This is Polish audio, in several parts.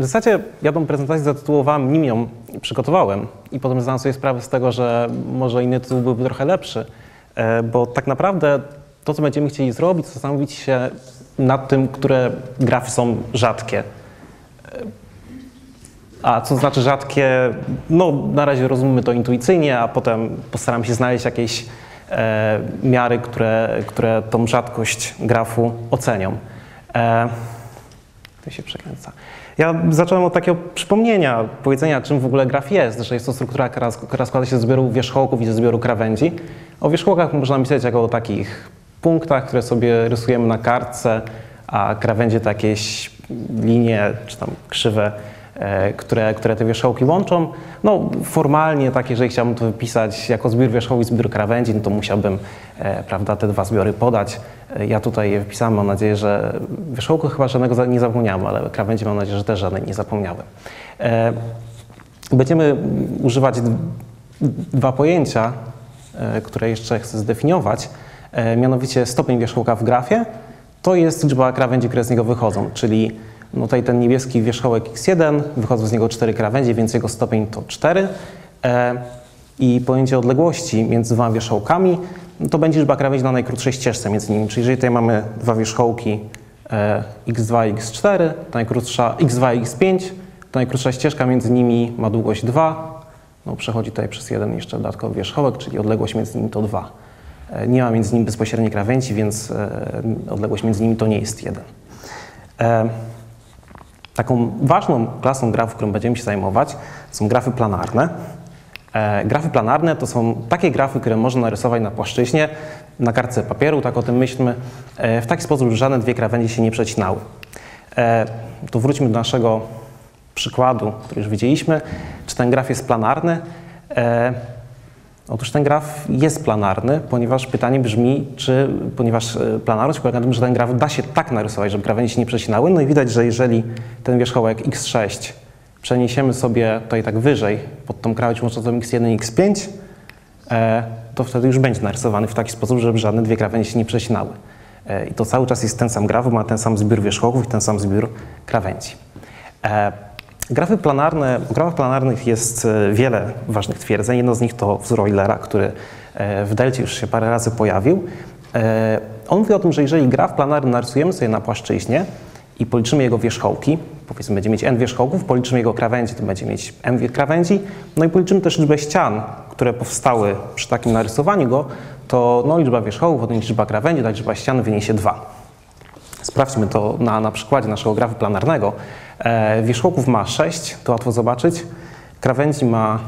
W zasadzie ja tą prezentację zatytułowałem, nim ją przygotowałem i potem zdałem sobie sprawę z tego, że może inny tytuł byłby trochę lepszy, e, bo tak naprawdę to, co będziemy chcieli zrobić, to zastanowić się nad tym, które grafy są rzadkie. E, A co znaczy rzadkie? No, na razie rozumiemy to intuicyjnie, a potem postaram się znaleźć jakieś e, miary, które, które tą rzadkość grafu ocenią. E, to się przekręca. Ja zacząłem od takiego przypomnienia, powiedzenia, czym w ogóle graf jest, że jest to struktura, która, składa się ze zbioru wierzchołków i ze zbioru krawędzi. O wierzchołkach można myśleć jako o takich punktach, które sobie rysujemy na kartce, a krawędzie to jakieś linie czy tam krzywe, które, które te wierzchołki łączą. No formalnie tak, jeżeli chciałbym to wypisać jako zbiór wierzchołków i zbiór krawędzi, no to musiałbym e, prawda, te dwa zbiory podać. E, Ja tutaj je wpisałem, mam nadzieję, że wierzchołku chyba żadnego nie zapomniałem, ale krawędzi mam nadzieję, że też żadnej nie zapomniałem. E, Będziemy używać dwa pojęcia, e, które jeszcze chcę zdefiniować, e, mianowicie stopień wierzchołka w grafie to jest liczba krawędzi, które z niego wychodzą, czyli no tutaj ten niebieski wierzchołek x1, wychodzą z niego cztery krawędzie, więc jego stopień to 4. E, I pojęcie odległości między dwoma wierzchołkami no to będzie liczba krawędzi na najkrótszej ścieżce między nimi. Czyli jeżeli tutaj mamy dwa wierzchołki e, x2 i x4, to najkrótsza x2 i x5, to najkrótsza ścieżka między nimi ma długość 2. No, przechodzi tutaj przez jeden jeszcze dodatkowy wierzchołek, czyli odległość między nimi to 2. E, Nie ma między nimi bezpośredniej krawędzi, więc e, odległość między nimi to nie jest 1. Taką ważną klasą grafów, którą będziemy się zajmować, są grafy planarne. E, grafy planarne to są takie grafy, które można narysować na płaszczyźnie, na kartce papieru, tak o tym myślmy, e, w taki sposób, że żadne dwie krawędzie się nie przecinały. E, tu wróćmy do naszego przykładu, który już widzieliśmy. Czy ten graf jest planarny? Otóż ten graf jest planarny, ponieważ pytanie brzmi, czy, ponieważ e, planarność polega na tym, że ten graf da się tak narysować, żeby krawędzie się nie przecinały. No i widać, że jeżeli ten wierzchołek x6 przeniesiemy sobie tutaj tak wyżej, pod tą krawędź łączącą x1 i x5, e, to wtedy już będzie narysowany w taki sposób, żeby żadne dwie krawędzie się nie przecinały. E, I to cały czas jest ten sam graf, ma ten sam zbiór wierzchołków i ten sam zbiór krawędzi. Grafy planarne, w grafach planarnych jest e, wiele ważnych twierdzeń. Jedno z nich to wzór Eulera, który e, w delcie już się parę razy pojawił. E, On mówi o tym, że jeżeli graf planarny narysujemy sobie na płaszczyźnie i policzymy jego wierzchołki, powiedzmy będzie mieć n wierzchołków, policzymy jego krawędzi, to będzie mieć m krawędzi, no i policzymy też liczbę ścian, które powstały przy takim narysowaniu go, to no, liczba wierzchołków, potem liczba krawędzi, tak liczba ścian wyniesie 2. Sprawdźmy to na, na przykładzie naszego grafu planarnego. E, wierzchołków ma 6, to łatwo zobaczyć. Krawędzi ma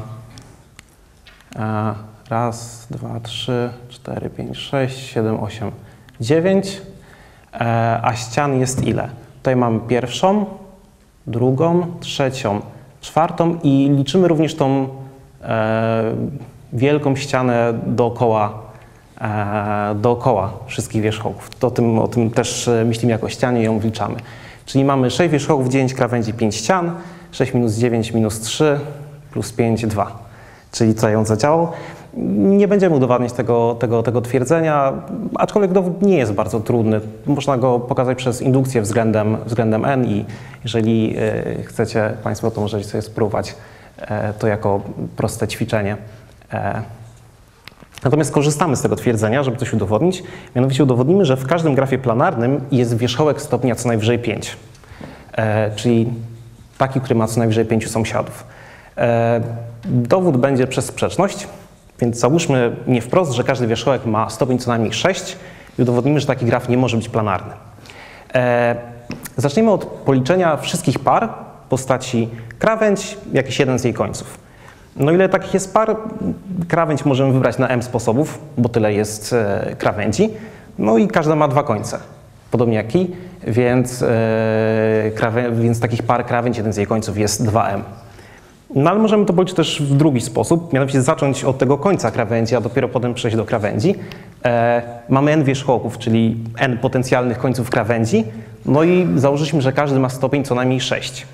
e, raz, dwa, trzy, cztery, pięć, sześć, siedem, osiem, dziewięć. E, a ścian jest ile? Tutaj mamy pierwszą, drugą, trzecią, czwartą i liczymy również tą wielką ścianę dookoła, dookoła wszystkich wierzchołków. To tym, o tym też myślimy jako ścianie i ją wliczamy. Czyli mamy 6 wierzchołków, 9 krawędzi, 5 ścian, 6 minus 9 minus 3 plus 5, 2. Czyli tutaj on zadziałał. Nie będziemy udowadniać tego, tego, tego twierdzenia, aczkolwiek dowód nie jest bardzo trudny. Można go pokazać przez indukcję względem, względem n i jeżeli e, chcecie Państwo, to możecie sobie spróbować e, to jako proste ćwiczenie. Natomiast korzystamy z tego twierdzenia, żeby coś udowodnić. Mianowicie udowodnimy, że w każdym grafie planarnym jest wierzchołek stopnia co najwyżej 5. E, czyli taki, który ma co najwyżej 5 sąsiadów. E, dowód będzie przez sprzeczność, więc załóżmy nie wprost, że każdy wierzchołek ma stopień co najmniej 6 i udowodnimy, że taki graf nie może być planarny. E, zacznijmy od policzenia wszystkich par postaci krawędź, jakiś jeden z jej końców. No ile takich jest par? Krawędź możemy wybrać na m sposobów, bo tyle jest e, krawędzi. No i każda ma dwa końce, podobnie jak i, więc, e, więc takich par krawędź, jeden z jej końców jest 2m. No ale możemy to policzyć też w drugi sposób, mianowicie zacząć od tego końca krawędzi, a dopiero potem przejść do krawędzi. E, mamy n wierzchołków, czyli n potencjalnych końców krawędzi, no i założyliśmy, że każdy ma stopień co najmniej 6.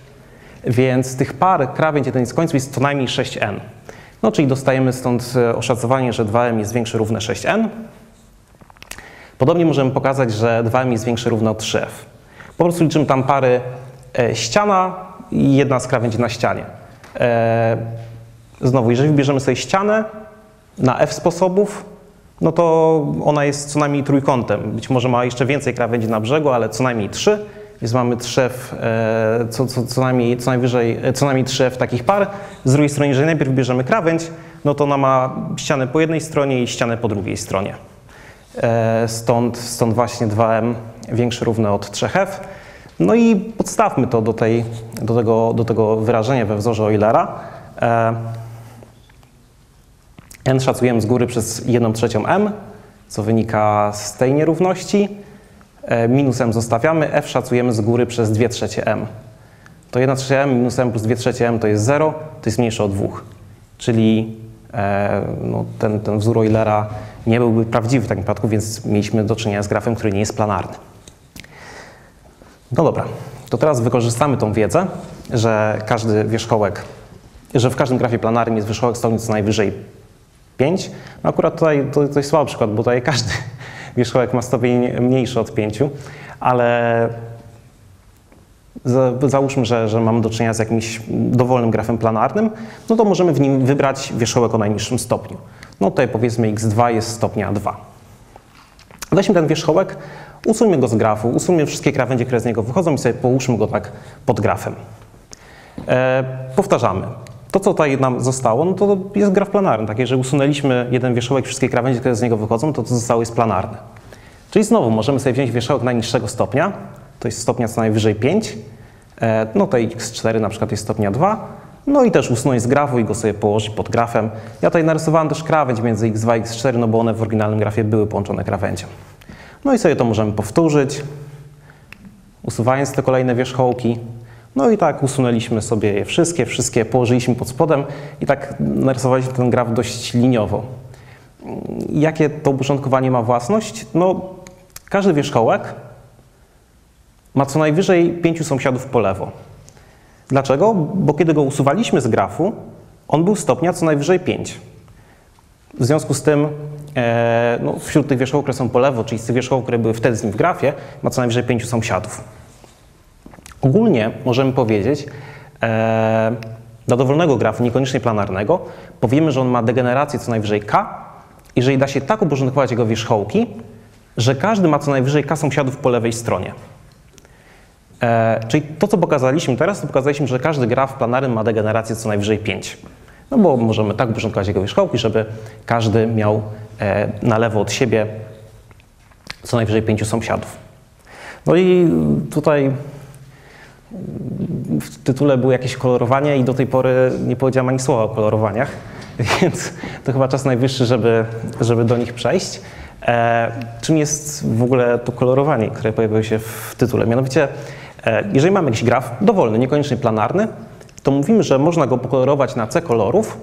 Więc tych par krawędź jeden z końców jest co najmniej 6n. No czyli dostajemy stąd e, oszacowanie, że 2m jest większe równe 6n. Podobnie możemy pokazać, że 2m jest większe równe od 3f. Po prostu liczymy tam pary e, ściana i jedna z krawędzi na ścianie. E, znowu, jeżeli wybierzemy sobie ścianę na f sposobów, no to ona jest co najmniej trójkątem. Być może ma jeszcze więcej krawędzi na brzegu, ale co najmniej trzy. Więc mamy trzew, e, co, co, co, najmniej, co, najwyżej, e, co najmniej trzew takich par. Z drugiej strony, jeżeli najpierw bierzemy krawędź, no to ona ma ścianę po jednej stronie i ścianę po drugiej stronie. E, stąd, stąd właśnie 2m większe równe od 3f. No i podstawmy to do, tej, do, tego, do tego wyrażenia we wzorze Eulera. n szacujemy z góry przez 1 trzecią m, co wynika z tej nierówności. E, minus m zostawiamy, f szacujemy z góry przez 2 trzecie m. To 1 trzecia m minus m plus 2 trzecie m to jest 0, to jest mniejsze od 2. Czyli e, no, ten, ten wzór Eulera nie byłby prawdziwy w takim przypadku, więc mieliśmy do czynienia z grafem, który nie jest planarny. No dobra, to teraz wykorzystamy tą wiedzę, że każdy wierzchołek, że w każdym grafie planarnym jest wierzchołek stopni co najwyżej 5. No akurat tutaj to, jest słaby przykład, bo tutaj każdy wierzchołek ma stopień mniejszy od 5, ale załóżmy, że, że mamy do czynienia z jakimś dowolnym grafem planarnym, no to możemy w nim wybrać wierzchołek o najniższym stopniu. No tutaj powiedzmy x2 jest stopnia 2. Weźmy ten wierzchołek, usuńmy go z grafu, usuńmy wszystkie krawędzie, które z niego wychodzą i sobie połóżmy go tak pod grafem. E, powtarzamy. To, co tutaj nam zostało, no to jest graf planarny. Tak, jeżeli usunęliśmy jeden wierzchołek, wszystkie krawędzie, które z niego wychodzą, to to zostało jest planarne. Czyli znowu możemy sobie wziąć wierzchołek najniższego stopnia, to jest stopnia co najwyżej 5, e, no to x4 na przykład jest stopnia 2, no i też usunąć z grafu i go sobie położyć pod grafem. Ja tutaj narysowałem też krawędź między x2 i x4, no bo one w oryginalnym grafie były połączone krawędzią. No i sobie to możemy powtórzyć, usuwając te kolejne wierzchołki. No i tak usunęliśmy sobie je wszystkie, wszystkie położyliśmy pod spodem i tak narysowaliśmy ten graf dość liniowo. Jakie to uporządkowanie ma własność? No, każdy wierzchołek ma co najwyżej pięciu sąsiadów po lewo. Dlaczego? Bo kiedy go usuwaliśmy z grafu, on był stopnia co najwyżej 5. W związku z tym e, no, wśród tych wierzchołków, które są po lewo, czyli z tych wierzchołków, które były wtedy z nim w grafie, ma co najwyżej 5 sąsiadów. Ogólnie możemy powiedzieć, e, dla dowolnego grafu, niekoniecznie planarnego, powiemy, że on ma degenerację co najwyżej k, jeżeli da się tak uporządkować jego wierzchołki, że każdy ma co najwyżej k sąsiadów po lewej stronie. E, czyli to, co pokazaliśmy teraz, to pokazaliśmy, że każdy graf planarny ma degenerację co najwyżej 5. No bo możemy tak uporządkować jego wierzchołki, żeby każdy miał e, na lewo od siebie co najwyżej 5 sąsiadów. No i tutaj w tytule było jakieś kolorowanie i do tej pory nie powiedziałem ani słowa o kolorowaniach, więc to chyba czas najwyższy, żeby, żeby do nich przejść. E, czym jest w ogóle to kolorowanie, które pojawiło się w tytule? Mianowicie E, jeżeli mamy jakiś graf dowolny, niekoniecznie planarny, to mówimy, że można go pokolorować na C kolorów,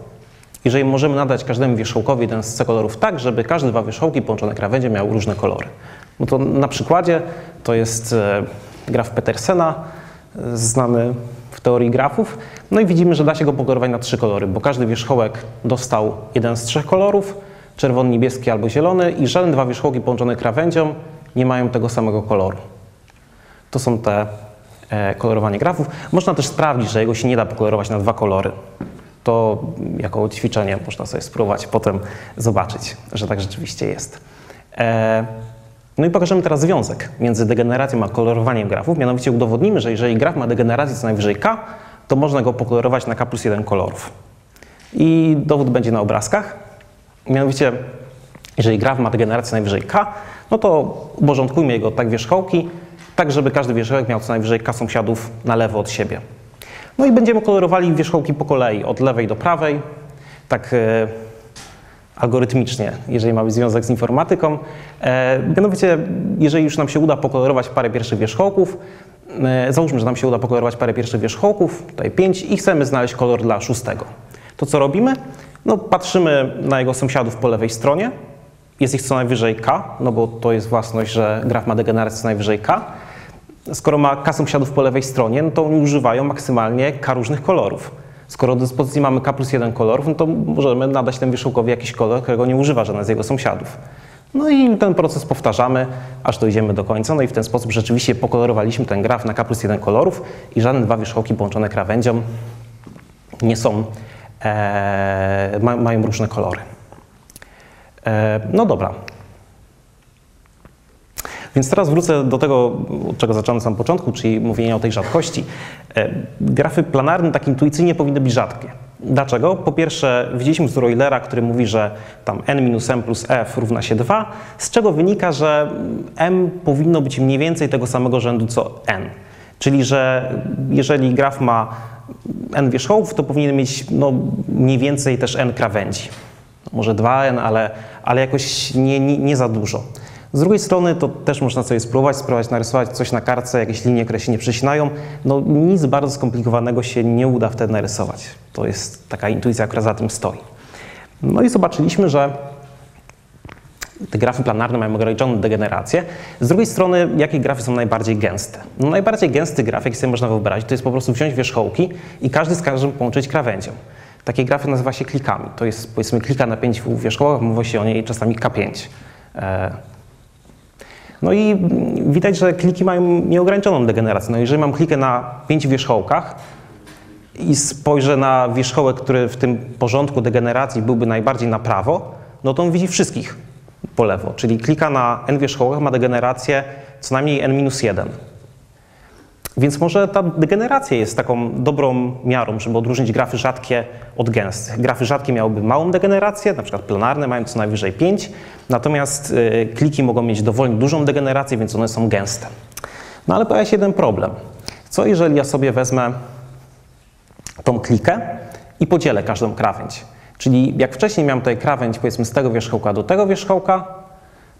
jeżeli możemy nadać każdemu wierzchołkowi jeden z C kolorów tak, żeby każde dwa wierzchołki połączone krawędzie miały różne kolory. No to na przykładzie to jest e, graf Petersena, znany w teorii grafów. No i widzimy, że da się go pokolorować na trzy kolory, bo każdy wierzchołek dostał jeden z trzech kolorów, czerwony, niebieski albo zielony i żadne dwa wierzchołki połączone krawędzią nie mają tego samego koloru. To są te E, kolorowanie grafów. Można też sprawdzić, że jego się nie da pokolorować na dwa kolory. To jako ćwiczenie można sobie spróbować potem zobaczyć, że tak rzeczywiście jest. No i pokażemy teraz związek między degeneracją a kolorowaniem grafów. Mianowicie udowodnimy, że jeżeli graf ma degenerację co najwyżej k, to można go pokolorować na k plus 1 kolorów. I dowód będzie na obrazkach. Mianowicie, jeżeli graf ma degenerację co najwyżej k, no to uporządkujmy jego tak wierzchołki, tak żeby każdy wierzchołek miał co najwyżej k sąsiadów na lewo od siebie. No i będziemy kolorowali wierzchołki po kolei, od lewej do prawej, tak e, algorytmicznie, jeżeli mamy związek z informatyką. E, mianowicie, jeżeli już nam się uda pokolorować parę pierwszych wierzchołków, e, załóżmy, że nam się uda pokolorować parę pierwszych wierzchołków, tutaj 5 i chcemy znaleźć kolor dla szóstego. To co robimy? No, patrzymy na jego sąsiadów po lewej stronie, jest ich co najwyżej k, no bo to jest własność, że graf ma degenerację co najwyżej k skoro ma K sąsiadów po lewej stronie, no to oni używają maksymalnie K różnych kolorów. Skoro do dyspozycji mamy K plus jeden kolorów, no to możemy nadać temu wierzchołkowi jakiś kolor, którego nie używa żaden z jego sąsiadów. No i ten proces powtarzamy, aż dojdziemy do końca. No i w ten sposób rzeczywiście pokolorowaliśmy ten graf na K plus 1 kolorów i żadne dwa wierzchołki połączone krawędzią nie są, e, ma, mają różne kolory. E, no dobra. Więc teraz wrócę do tego, od czego zacząłem na samym początku, czyli mówienia o tej rzadkości. E, grafy planarne tak intuicyjnie powinny być rzadkie. Dlaczego? Po pierwsze, widzieliśmy wzór Eulera, który mówi, że tam n minus m plus f równa się 2, z czego wynika, że m powinno być mniej więcej tego samego rzędu co n. Czyli, że jeżeli graf ma n wierzchołków, to powinien mieć no, mniej więcej też n krawędzi. Może 2n, ale, ale jakoś nie, nie, nie za dużo. Z drugiej strony to też można sobie spróbować, spróbować narysować coś na kartce, jakieś linie, które się nie przecinają. No nic bardzo skomplikowanego się nie uda wtedy narysować. To jest taka intuicja, która za tym stoi. No i zobaczyliśmy, że te grafy planarne mają ograniczoną degenerację. Z drugiej strony, jakie grafy są najbardziej gęste? No najbardziej gęsty graf, jaki sobie można wyobrazić, to jest po prostu wziąć wierzchołki i każdy z każdym połączyć krawędzią. Takie grafy nazywa się klikami. To jest powiedzmy klika na pięć wierzchołkach, mówi się o niej czasami K5. No i widać, że kliki mają nieograniczoną degenerację. No jeżeli mam klikę na pięciu wierzchołkach i spojrzę na wierzchołek, który w tym porządku degeneracji byłby najbardziej na prawo, no to on widzi wszystkich po lewo. Czyli klika na n wierzchołkach ma degenerację co najmniej n-1. Więc może ta degeneracja jest taką dobrą miarą, żeby odróżnić grafy rzadkie od gęstych. Grafy rzadkie miałyby małą degenerację, na przykład planarne mają co najwyżej 5, natomiast y, kliki mogą mieć dowolnie dużą degenerację, więc one są gęste. No ale pojawia się jeden problem. Co jeżeli ja sobie wezmę tą klikę i podzielę każdą krawędź? Czyli jak wcześniej miałem tutaj krawędź powiedzmy z tego wierzchołka do tego wierzchołka,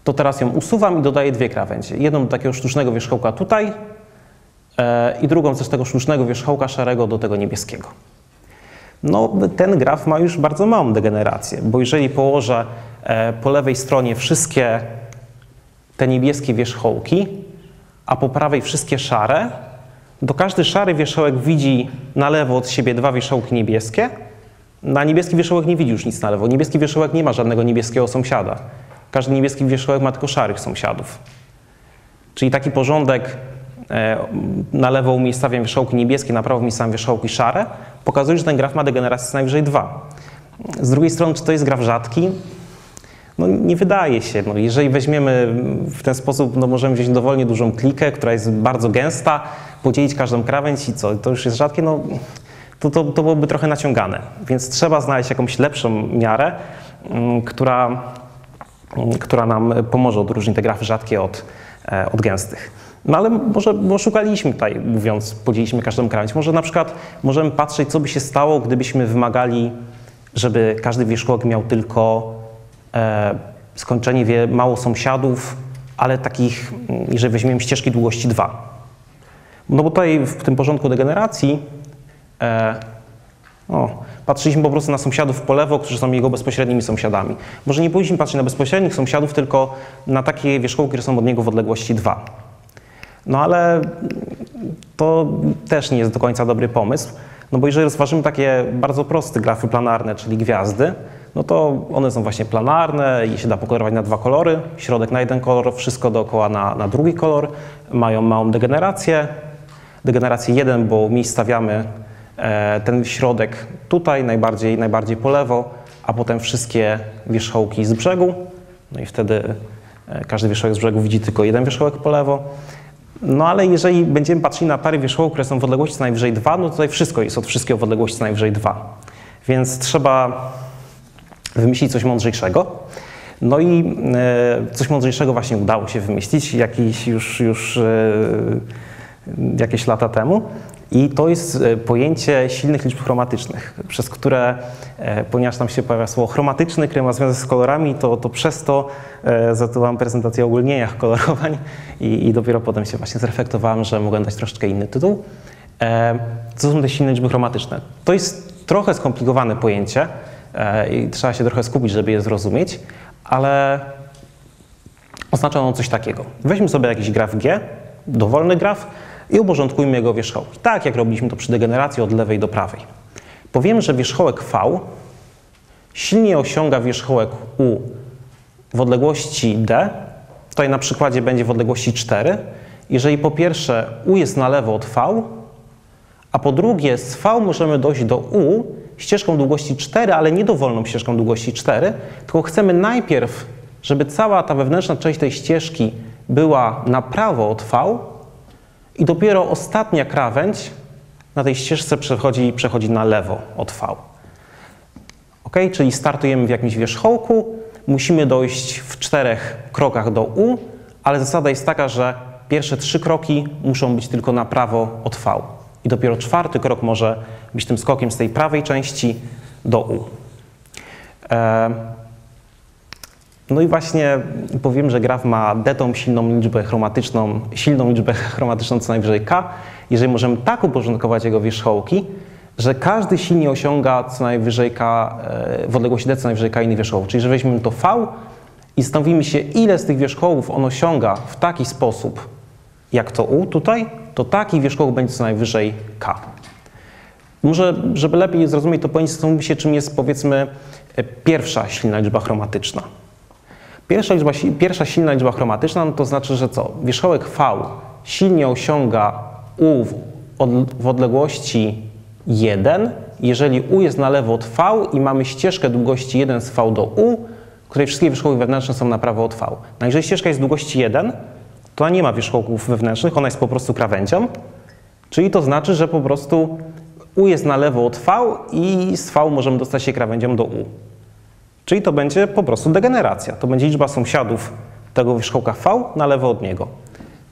to teraz ją usuwam i dodaję dwie krawędzie. Jedną do takiego sztucznego wierzchołka tutaj, i drugą z tego sztucznego wierzchołka szarego do tego niebieskiego. No, ten graf ma już bardzo małą degenerację, bo jeżeli położę e, po lewej stronie wszystkie te niebieskie wierzchołki, a po prawej wszystkie szare, to każdy szary wierzchołek widzi na lewo od siebie dwa wierzchołki niebieskie, na niebieski wierzchołek nie widzi już nic na lewo. Niebieski wierzchołek nie ma żadnego niebieskiego sąsiada. Każdy niebieski wierzchołek ma tylko szarych sąsiadów. Czyli taki porządek E, na lewo umiejscawiam wierzchołki niebieskie, na prawo umiejscawiam wierzchołki szare, pokazuje, że ten graf ma degenerację co najwyżej 2. Z drugiej strony, czy to jest graf rzadki? No nie wydaje się. No, jeżeli weźmiemy w ten sposób, no możemy wziąć dowolnie dużą klikę, która jest bardzo gęsta, podzielić każdą krawędź i co, to już jest rzadkie, no to, to, to byłoby trochę naciągane. Więc trzeba znaleźć jakąś lepszą miarę, mm, która, mm, która nam pomoże odróżnić te grafy rzadkie od, e, od gęstych. No ale może bo szukaliśmy tutaj, mówiąc, podzieliliśmy każdą krawędź. Może na przykład możemy patrzeć, co by się stało, gdybyśmy wymagali, żeby każdy wierzchołek miał tylko e, skończenie wie, mało sąsiadów, ale takich, mm, jeżeli weźmiemy ścieżki długości 2. No bo tutaj w tym porządku degeneracji e, o, patrzyliśmy po prostu na sąsiadów po lewo, którzy są jego bezpośrednimi sąsiadami. Może nie powinniśmy patrzeć na bezpośrednich sąsiadów, tylko na takie wierzchołki, które są od niego w odległości 2. No ale to też nie jest do końca dobry pomysł, no bo jeżeli rozważymy takie bardzo proste grafy planarne, czyli gwiazdy, no to one są właśnie planarne i się da pokolorować na dwa kolory, środek na jeden kolor, wszystko dookoła na, na drugi kolor, mają małą degenerację, degenerację 1, bo mi stawiamy e, ten środek tutaj, najbardziej, najbardziej po lewo, a potem wszystkie wierzchołki z brzegu, no i wtedy e, każdy wierzchołek z brzegu widzi tylko jeden wierzchołek po lewo. No ale jeżeli będziemy patrzyli na pary wierzchołków, które są w odległości co najwyżej 2, no tutaj wszystko jest od wszystkiego w odległości co najwyżej 2. Więc trzeba wymyślić coś mądrzejszego. No i e, coś mądrzejszego właśnie udało się wymyślić jakiś już, już e, jakieś lata temu. I to jest e, pojęcie silnych liczb chromatycznych, przez które, e, ponieważ tam się pojawia słowo chromatyczny, które ma związek z kolorami, to, to przez to e, zatytułowałem prezentację o ogólnieniach kolorowań i, i dopiero potem się właśnie zreflektowałem, że mogłem dać troszeczkę inny tytuł. Co są te silne liczby chromatyczne? To jest trochę skomplikowane pojęcie i trzeba się trochę skupić, żeby je zrozumieć, ale oznacza ono coś takiego. Weźmy sobie jakiś graf G, dowolny graf, i uporządkujmy jego wierzchołki. Tak jak robiliśmy to przy degeneracji od lewej do prawej. Powiemy, że wierzchołek V silnie osiąga wierzchołek U w odległości d, tutaj na przykładzie będzie w odległości 4, jeżeli po pierwsze u jest na lewo od v, a po drugie z v możemy dojść do u ścieżką długości 4, ale nie dowolną ścieżką długości 4, tylko chcemy najpierw, żeby cała ta wewnętrzna część tej ścieżki była na prawo od v i dopiero ostatnia krawędź na tej ścieżce przechodzi, przechodzi na lewo od v. Ok, czyli startujemy w jakimś wierzchołku, musimy dojść w czterech krokach do u, ale zasada jest taka, że pierwsze trzy kroki muszą być tylko na prawo od v. I dopiero czwarty krok może być tym skokiem z tej prawej części do u. E, no i właśnie powiem, że graf ma detą silną liczbę chromatyczną, silną liczbę chromatyczną co najwyżej k, jeżeli możemy tak uporządkować jego wierzchołki, że każdy silnie osiąga co najwyżej k, e, w odległości d co najwyżej k inny wierzchołek. Czyli że weźmiemy to v i zastanowimy się, ile z tych wierzchołków on osiąga w taki sposób, jak to u tutaj, to taki wierzchołek będzie co najwyżej k. Może, żeby lepiej zrozumieć to pojęcie, zastanówmy się, czym jest powiedzmy e, pierwsza silna liczba chromatyczna. Pierwsza, liczba, pierwsza silna liczba chromatyczna no to znaczy, że co? Wierzchołek V silnie osiąga U w, od, w odległości 1, jeżeli U jest na lewo od V i mamy ścieżkę długości 1 z V do U, której wszystkie wierzchołki wewnętrzne są na prawo od V. No jeżeli ścieżka jest długości 1, to ona nie ma wierzchołków wewnętrznych, ona jest po prostu krawędzią, czyli to znaczy, że po prostu U jest na lewo od V i z V możemy dostać się krawędzią do U. Czyli to będzie po prostu degeneracja. To będzie liczba sąsiadów tego wierzchołka V na lewo od niego.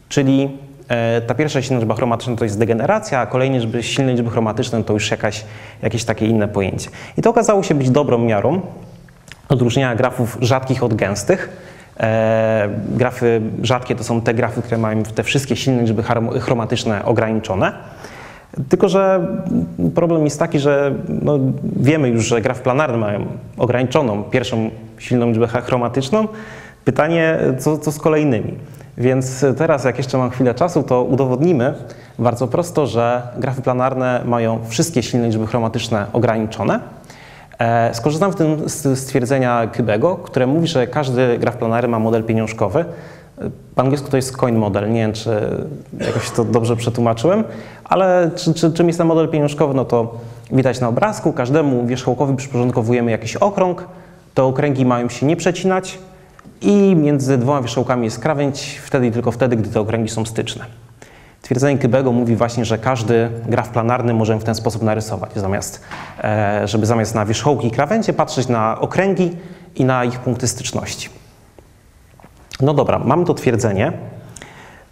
Czyli e, ta pierwsza silna liczba chromatyczna to jest degeneracja, a kolejne liczby, silne liczby chromatyczne to już jakaś, jakieś takie inne pojęcie. I to okazało się być dobrą miarą odróżnienia grafów rzadkich od gęstych. E, grafy rzadkie to są te grafy, które mają te wszystkie silne liczby chromatyczne ograniczone. Tylko, że problem jest taki, że no, wiemy już, że graf planarny mają ograniczoną pierwszą silną liczbę chromatyczną. Pytanie, co, co z kolejnymi? Więc teraz, jak jeszcze mam chwilę czasu, to udowodnimy bardzo prosto, że grafy planarne mają wszystkie silne liczby chromatyczne ograniczone. E, skorzystam w tym z stwierdzenia Kybego, które mówi, że każdy graf planarny ma model pieniążkowy. Po angielsku to jest coin model, nie wiem, czy jakoś to dobrze przetłumaczyłem, ale czy, czy, czym jest ten model pieniążkowy, no to widać na obrazku. Każdemu wierzchołkowi przyporządkowujemy jakiś okrąg, te okręgi mają się nie przecinać i między dwoma wierzchołkami jest krawędź wtedy i tylko wtedy, gdy te okręgi są styczne. Twierdzenie Kybego mówi właśnie, że każdy graf planarny możemy w ten sposób narysować, zamiast, e, żeby zamiast na wierzchołki i krawędzie patrzeć na okręgi i na ich punkty styczności. No dobra, mamy to twierdzenie.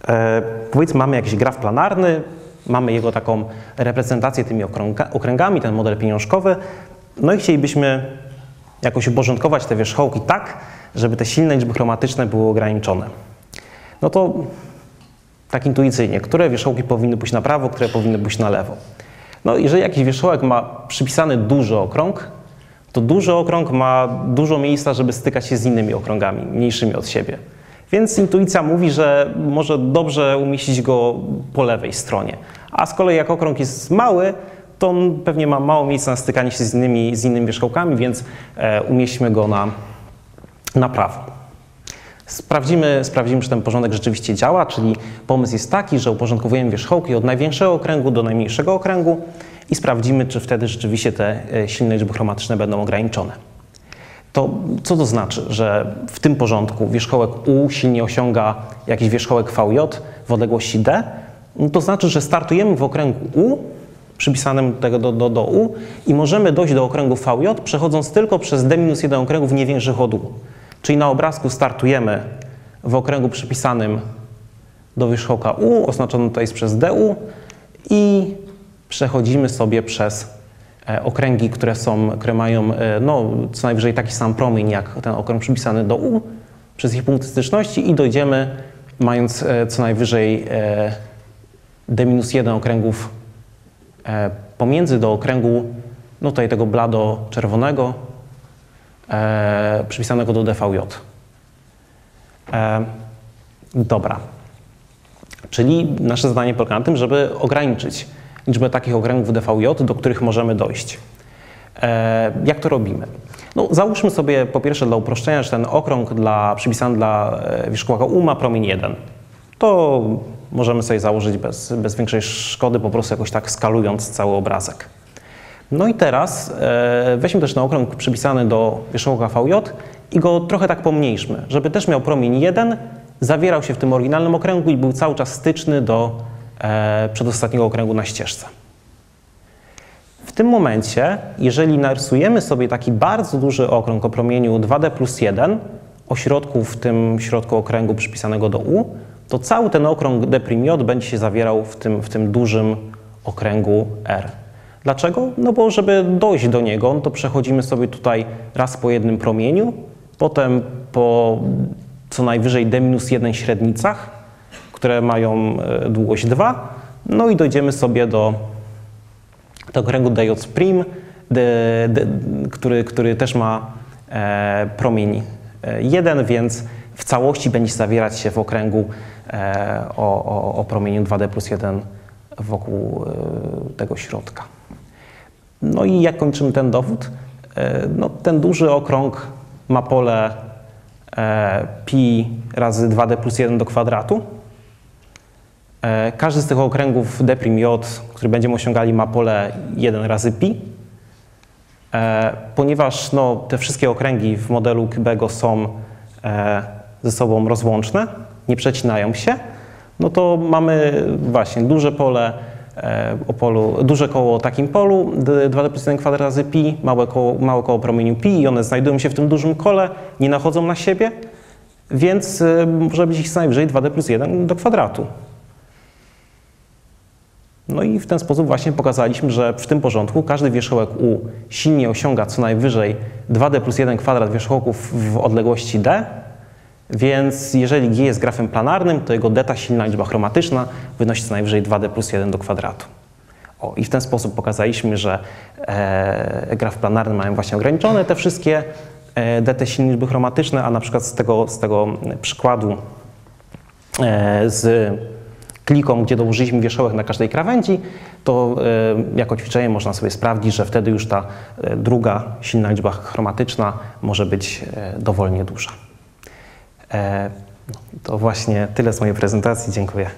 E, powiedzmy, mamy jakiś graf planarny, mamy jego taką reprezentację tymi okręgami, ten model pieniążkowy, no i chcielibyśmy jakoś uporządkować te wierzchołki tak, żeby te silne liczby chromatyczne były ograniczone. No to tak intuicyjnie, które wierzchołki powinny pójść na prawo, które powinny pójść na lewo. No jeżeli jakiś wierzchołek ma przypisany duży okrąg, to duży okrąg ma dużo miejsca, żeby stykać się z innymi okrągami, mniejszymi od siebie. Więc intuicja mówi, że może dobrze umieścić go po lewej stronie. A z kolei jak okrąg jest mały, to on pewnie ma mało miejsca na stykanie się z innymi, z innymi wierzchołkami, więc e, umieśćmy go na, na prawo. Sprawdzimy, sprawdzimy, czy ten porządek rzeczywiście działa, czyli pomysł jest taki, że uporządkowujemy wierzchołki od największego okręgu do najmniejszego okręgu i sprawdzimy, czy wtedy rzeczywiście te e, silne liczby chromatyczne będą ograniczone. To co to znaczy, że w tym porządku wierzchołek U silnie osiąga jakiś wierzchołek VJ w odległości D? No to znaczy, że startujemy w okręgu U, przypisanym do, do, do U i możemy dojść do okręgu VJ przechodząc tylko przez D-1 okręgów nie większych od U. Czyli na obrazku startujemy w okręgu przypisanym do wierzchołka U, oznaczonym tutaj przez DU i przechodzimy sobie przez E, okręgi, które, są, które mają e, no, co najwyżej taki sam promień jak ten okręg przypisany do U przez ich punkty styczności i dojdziemy mając e, co najwyżej D-1 okręgów pomiędzy do okręgu no tutaj tego blado-czerwonego przypisanego do DVJ. Dobra. Czyli nasze zadanie polega na tym, żeby ograniczyć liczbę takich okręgów DVJ, do których możemy dojść. E, jak to robimy? No, załóżmy sobie po pierwsze dla uproszczenia, że ten okrąg dla, przypisany dla e, wierzchołka U ma promień 1. To możemy sobie założyć bez, bez większej szkody, po prostu jakoś tak skalując cały obrazek. No i teraz e, weźmy też ten okrąg przypisany do wierzchołka VJ i go trochę tak pomniejszmy, żeby też miał promień 1, zawierał się w tym oryginalnym okręgu i był cały czas styczny do przedostatniego okręgu na ścieżce. W tym momencie, jeżeli narysujemy sobie taki bardzo duży okrąg o promieniu 2D plus 1, o środku w tym środku okręgu przypisanego do U, to cały ten okrąg D' będzie się zawierał w tym, w tym dużym okręgu R. Dlaczego? No bo żeby dojść do niego, no to przechodzimy sobie tutaj raz po jednym promieniu, potem po co najwyżej D-1 średnicach, które mają e, długość 2, no i dojdziemy sobie do, do okręgu DJ', d, d, który, który też ma e, promień 1, e, więc w całości będzie zawierać się w okręgu e, o, o, o promieniu 2D plus 1 wokół e, tego środka. No i jak kończymy ten dowód? E, no, ten duży okrąg ma pole pi razy 2d plus 1 do kwadratu. E, każdy z tych okręgów d'J, który będziemy osiągali, ma pole 1 razy pi. Ponieważ no, te wszystkie okręgi w modelu Kybego są ze sobą rozłączne, nie przecinają się, no to mamy właśnie duże pole E, o polu, duże koło o takim polu, 2d plus 1 kwadrat razy pi, małe koło, małe koło promieniu pi i one znajdują się w tym dużym kole, nie nachodzą na siebie, więc e, może być ich co najwyżej 2d plus 1 do kwadratu. No i w ten sposób właśnie pokazaliśmy, że w tym porządku każdy wierzchołek U silnie osiąga co najwyżej 2d plus 1 kwadrat wierzchołków w odległości d, więc jeżeli G jest grafem planarnym, to jego deta silna liczba chromatyczna wynosi co najwyżej 2D plus 1 do kwadratu. O, I w ten sposób pokazaliśmy, że e, graf planarny mają właśnie ograniczone te wszystkie e, dety silne liczby chromatyczne, a na przykład z tego, z tego przykładu e, z kliką, gdzie dołożyliśmy wierzchołek na każdej krawędzi, to e, jako ćwiczenie można sobie sprawdzić, że wtedy już ta e, druga silna liczba chromatyczna może być e, dowolnie duża. No, to właśnie tyle z mojej prezentacji. Dziękuję.